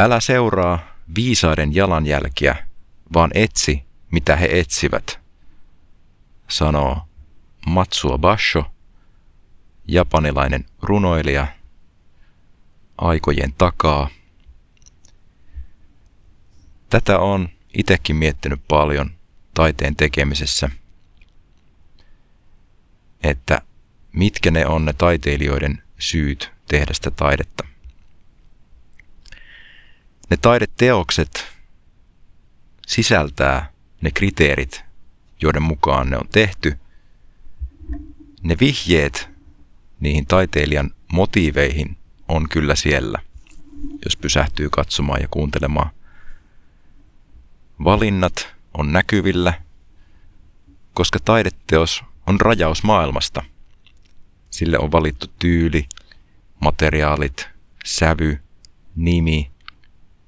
Älä seuraa viisaiden jalanjälkiä, vaan etsi, mitä he etsivät, sanoo Matsuo Basho, japanilainen runoilija aikojen takaa. Tätä on itsekin miettinyt paljon taiteen tekemisessä, että mitkä ne on ne taiteilijoiden syyt tehdä sitä taidetta. Ne taideteokset sisältää ne kriteerit, joiden mukaan ne on tehty. Ne vihjeet niihin taiteilijan motiiveihin on kyllä siellä, jos pysähtyy katsomaan ja kuuntelemaan. Valinnat on näkyvillä, koska taideteos on rajaus maailmasta. Sille on valittu tyyli, materiaalit, sävy, nimi,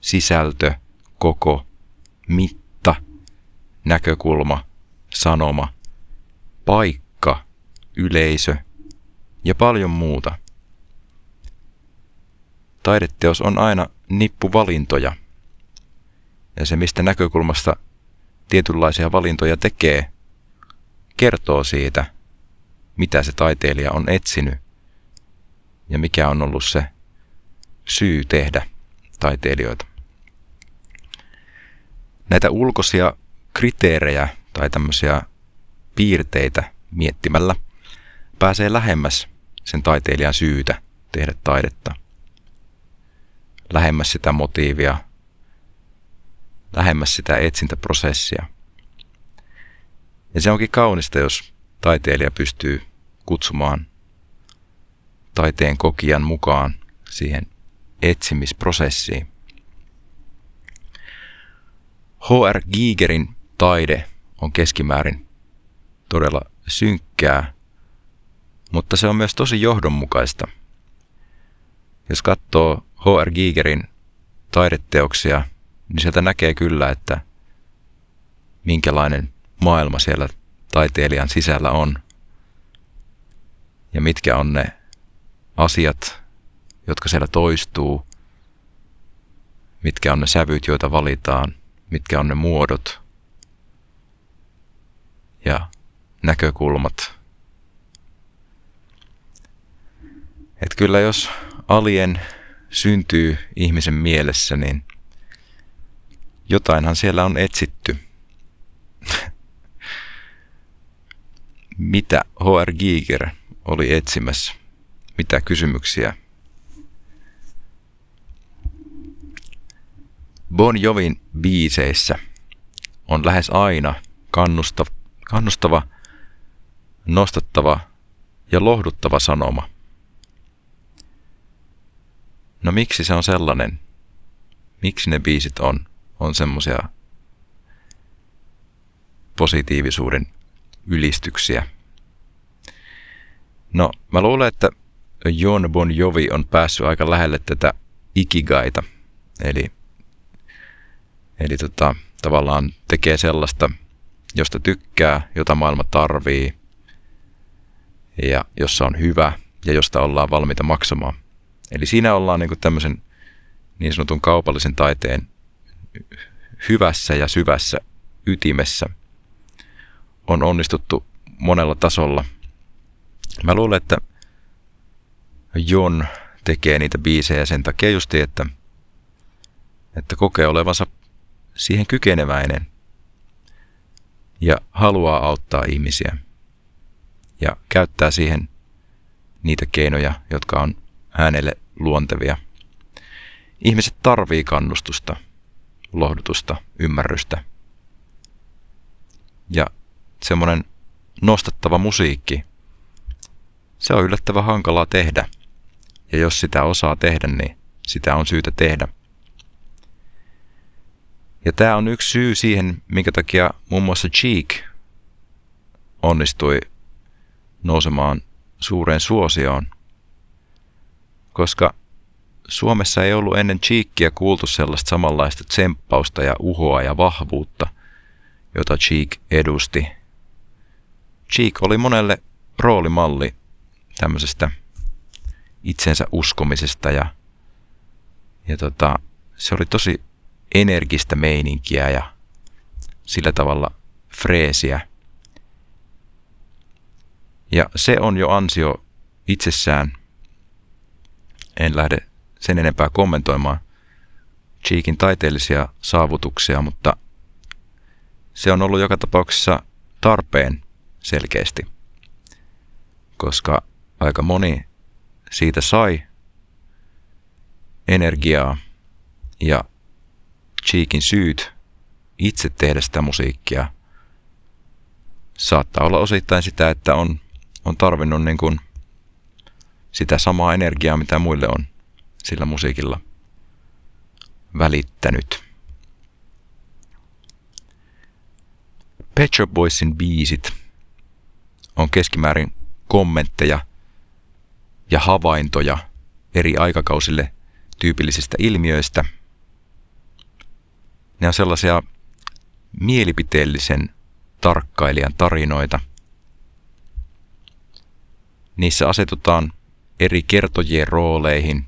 sisältö, koko, mitta, näkökulma, sanoma, paikka, yleisö ja paljon muuta. Taideteos on aina nippu valintoja. Ja se, mistä näkökulmasta tietynlaisia valintoja tekee, kertoo siitä, mitä se taiteilija on etsinyt ja mikä on ollut se syy tehdä taiteilijoita. Näitä ulkoisia kriteerejä tai tämmöisiä piirteitä miettimällä pääsee lähemmäs sen taiteilijan syytä tehdä taidetta. Lähemmäs sitä motiivia, lähemmäs sitä etsintäprosessia. Ja se onkin kaunista, jos taiteilija pystyy kutsumaan taiteen kokijan mukaan siihen etsimisprosessiin. H.R. Gigerin taide on keskimäärin todella synkkää, mutta se on myös tosi johdonmukaista. Jos katsoo H.R. Gigerin taideteoksia, niin sieltä näkee kyllä, että minkälainen maailma siellä taiteilijan sisällä on ja mitkä on ne asiat, jotka siellä toistuu, mitkä on ne sävyt, joita valitaan, mitkä on ne muodot ja näkökulmat. Et kyllä jos alien syntyy ihmisen mielessä, niin jotainhan siellä on etsitty. Mitä H.R. Giger oli etsimässä? Mitä kysymyksiä Bon Jovin biiseissä on lähes aina kannusta, kannustava, nostattava ja lohduttava sanoma. No miksi se on sellainen? Miksi ne biisit on, on semmoisia positiivisuuden ylistyksiä? No, mä luulen, että Jon Bon Jovi on päässyt aika lähelle tätä ikigaita, eli Eli tota, tavallaan tekee sellaista, josta tykkää, jota maailma tarvii ja jossa on hyvä ja josta ollaan valmiita maksamaan. Eli siinä ollaan niin tämmöisen niin sanotun kaupallisen taiteen hyvässä ja syvässä ytimessä. On onnistuttu monella tasolla. Mä luulen, että Jon tekee niitä biisejä sen takia justi, että, että kokee olevansa siihen kykeneväinen ja haluaa auttaa ihmisiä ja käyttää siihen niitä keinoja, jotka on hänelle luontevia. Ihmiset tarvii kannustusta, lohdutusta, ymmärrystä. Ja semmoinen nostattava musiikki, se on yllättävän hankalaa tehdä. Ja jos sitä osaa tehdä, niin sitä on syytä tehdä – ja tämä on yksi syy siihen, minkä takia muun muassa Cheek onnistui nousemaan suureen suosioon. Koska Suomessa ei ollut ennen Cheekia kuultu sellaista samanlaista tsemppausta ja uhoa ja vahvuutta, jota Cheek edusti. Cheek oli monelle roolimalli tämmöisestä itsensä uskomisesta ja, ja tota, se oli tosi energistä meininkiä ja sillä tavalla freesiä. Ja se on jo ansio itsessään. En lähde sen enempää kommentoimaan Cheekin taiteellisia saavutuksia, mutta se on ollut joka tapauksessa tarpeen selkeästi, koska aika moni siitä sai energiaa ja Cheekin syyt itse tehdä sitä musiikkia saattaa olla osittain sitä, että on, on tarvinnut niin kuin sitä samaa energiaa, mitä muille on sillä musiikilla välittänyt. Pet Shop Boysin biisit on keskimäärin kommentteja ja havaintoja eri aikakausille tyypillisistä ilmiöistä. Ne on sellaisia mielipiteellisen tarkkailijan tarinoita. Niissä asetutaan eri kertojien rooleihin.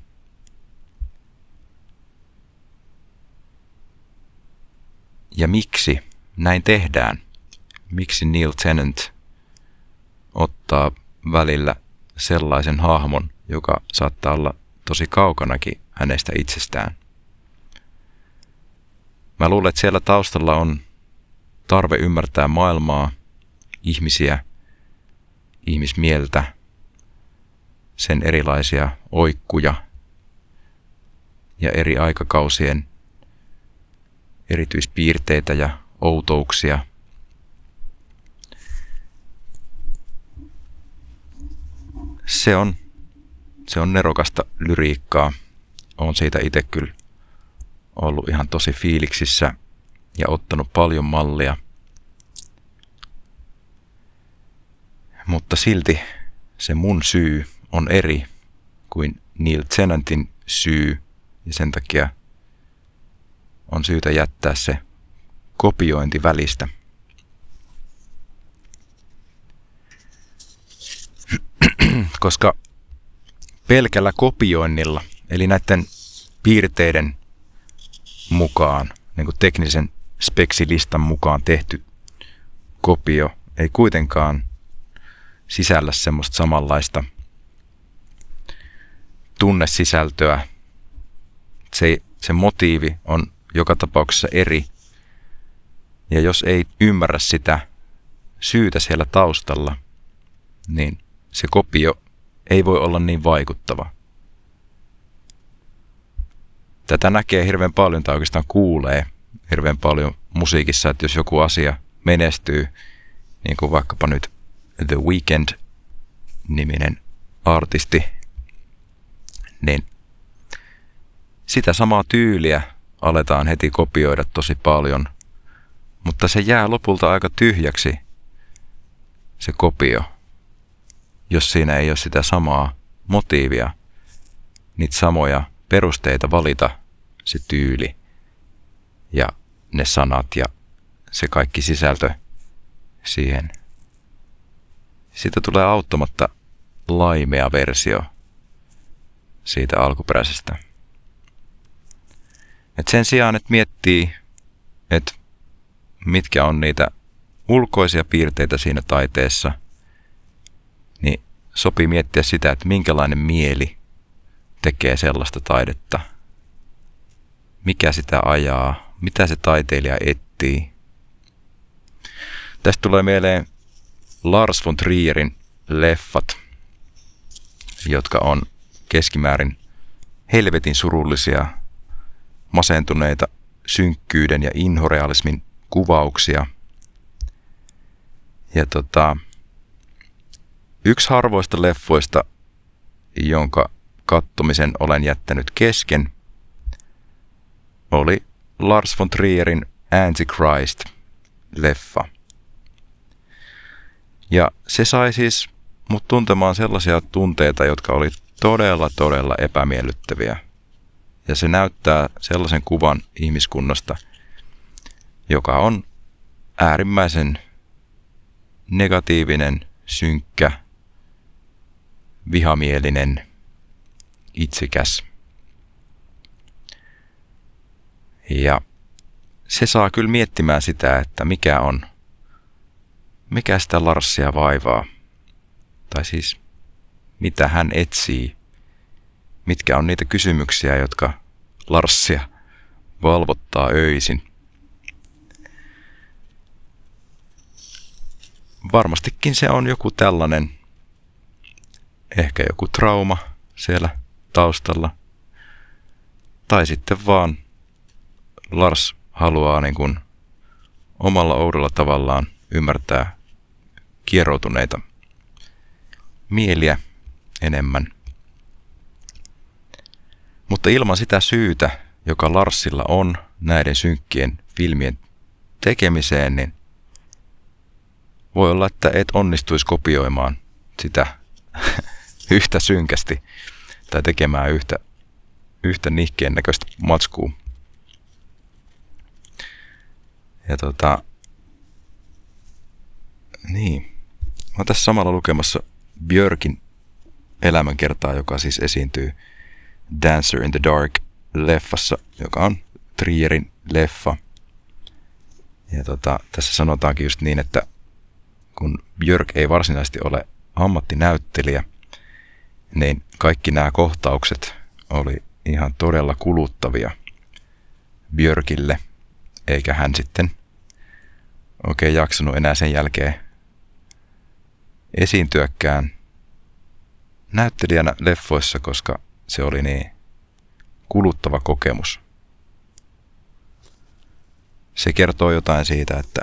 Ja miksi näin tehdään? Miksi Neil Tennant ottaa välillä sellaisen hahmon, joka saattaa olla tosi kaukanakin hänestä itsestään? Mä luulen, että siellä taustalla on tarve ymmärtää maailmaa, ihmisiä, ihmismieltä, sen erilaisia oikkuja ja eri aikakausien erityispiirteitä ja outouksia. Se on, se on nerokasta lyriikkaa. on siitä itse kyllä ollut ihan tosi fiiliksissä ja ottanut paljon mallia. Mutta silti se mun syy on eri kuin Neil Tennantin syy ja sen takia on syytä jättää se kopiointi välistä. Koska pelkällä kopioinnilla, eli näiden piirteiden mukaan, niin kuin teknisen speksilistan mukaan tehty kopio ei kuitenkaan sisällä semmoista samanlaista tunnesisältöä. Se, se motiivi on joka tapauksessa eri. Ja jos ei ymmärrä sitä syytä siellä taustalla, niin se kopio ei voi olla niin vaikuttava. Tätä näkee hirveän paljon tai oikeastaan kuulee hirveän paljon musiikissa, että jos joku asia menestyy, niin kuin vaikkapa nyt The Weeknd-niminen artisti, niin sitä samaa tyyliä aletaan heti kopioida tosi paljon, mutta se jää lopulta aika tyhjäksi, se kopio, jos siinä ei ole sitä samaa motiivia, niitä samoja perusteita valita se tyyli ja ne sanat ja se kaikki sisältö siihen. Siitä tulee auttamatta laimea versio siitä alkuperäisestä. Et sen sijaan, että miettii, että mitkä on niitä ulkoisia piirteitä siinä taiteessa, niin sopii miettiä sitä, että minkälainen mieli tekee sellaista taidetta. Mikä sitä ajaa, mitä se taiteilija etsii. Tästä tulee mieleen Lars von Trierin leffat, jotka on keskimäärin helvetin surullisia, masentuneita synkkyyden ja inhorealismin kuvauksia. Ja tota, yksi harvoista leffoista, jonka kattomisen olen jättänyt kesken, oli Lars von Trierin Antichrist-leffa. Ja se sai siis mut tuntemaan sellaisia tunteita, jotka oli todella, todella epämiellyttäviä. Ja se näyttää sellaisen kuvan ihmiskunnasta, joka on äärimmäisen negatiivinen, synkkä, vihamielinen, itsekäs. Ja se saa kyllä miettimään sitä, että mikä on, mikä sitä Larsia vaivaa. Tai siis, mitä hän etsii. Mitkä on niitä kysymyksiä, jotka Larsia valvottaa öisin. Varmastikin se on joku tällainen, ehkä joku trauma siellä taustalla. Tai sitten vaan Lars haluaa niin kuin omalla oudolla tavallaan ymmärtää kieroutuneita mieliä enemmän. Mutta ilman sitä syytä, joka Larsilla on näiden synkkien filmien tekemiseen, niin voi olla, että et onnistuisi kopioimaan sitä yhtä synkästi tai tekemään yhtä, yhtä nihkeen näköistä matskua. Ja tota, niin. Mä oon tässä samalla lukemassa Björkin elämänkertaa, joka siis esiintyy Dancer in the Dark leffassa, joka on Trierin leffa. Ja tota, tässä sanotaankin just niin, että kun Björk ei varsinaisesti ole ammattinäyttelijä, niin kaikki nämä kohtaukset oli ihan todella kuluttavia Björkille, eikä hän sitten oikein jaksanut enää sen jälkeen esiintyäkään näyttelijänä leffoissa, koska se oli niin kuluttava kokemus. Se kertoo jotain siitä, että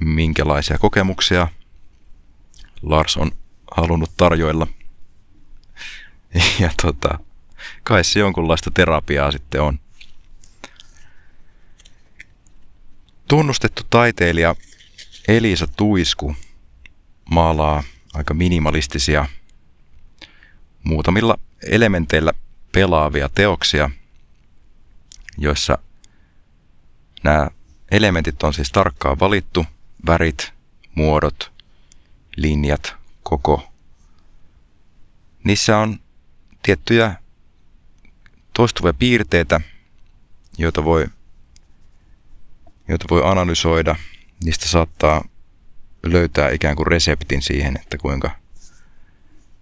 minkälaisia kokemuksia Lars on halunnut tarjoilla. Ja tota, kai se jonkunlaista terapiaa sitten on. Tunnustettu taiteilija Elisa Tuisku maalaa aika minimalistisia, muutamilla elementeillä pelaavia teoksia, joissa nämä elementit on siis tarkkaan valittu, värit, muodot, linjat, koko. Niissä on tiettyjä toistuvia piirteitä, joita voi, joita voi analysoida. Niistä saattaa löytää ikään kuin reseptin siihen, että kuinka,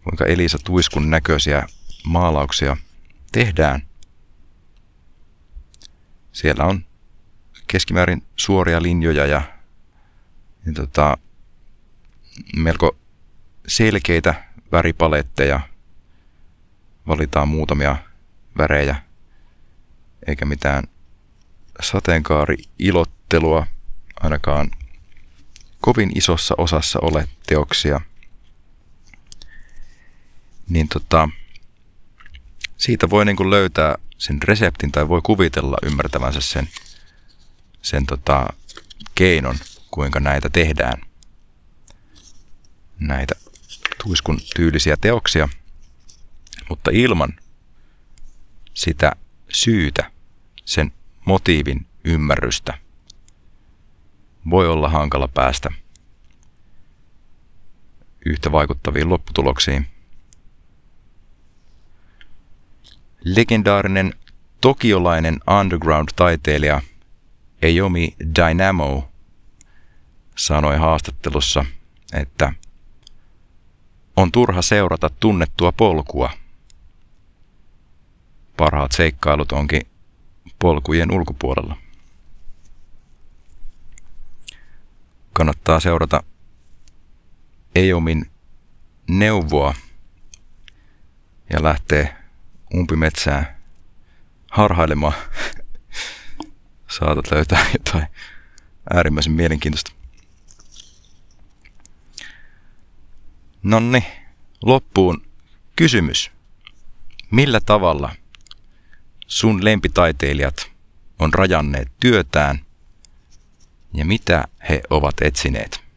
kuinka Elisa Tuiskun näköisiä maalauksia tehdään. Siellä on keskimäärin suoria linjoja ja, ja tota, melko selkeitä väripaletteja. Valitaan muutamia värejä, eikä mitään sateenkaari-ilottelua ainakaan kovin isossa osassa ole teoksia. Niin tota, siitä voi niin löytää sen reseptin tai voi kuvitella ymmärtävänsä sen, sen tota, keinon, kuinka näitä tehdään. Näitä tuiskun tyylisiä teoksia, mutta ilman sitä syytä, sen motiivin ymmärrystä, voi olla hankala päästä yhtä vaikuttaviin lopputuloksiin. Legendaarinen tokiolainen underground-taiteilija Eyomi Dynamo sanoi haastattelussa, että on turha seurata tunnettua polkua. Parhaat seikkailut onkin polkujen ulkopuolella. Kannattaa seurata Eomin neuvoa ja lähtee umpimetsään harhailemaan. Saatat löytää jotain äärimmäisen mielenkiintoista. Nonni, loppuun kysymys. Millä tavalla sun lempitaiteilijat on rajanneet työtään ja mitä he ovat etsineet?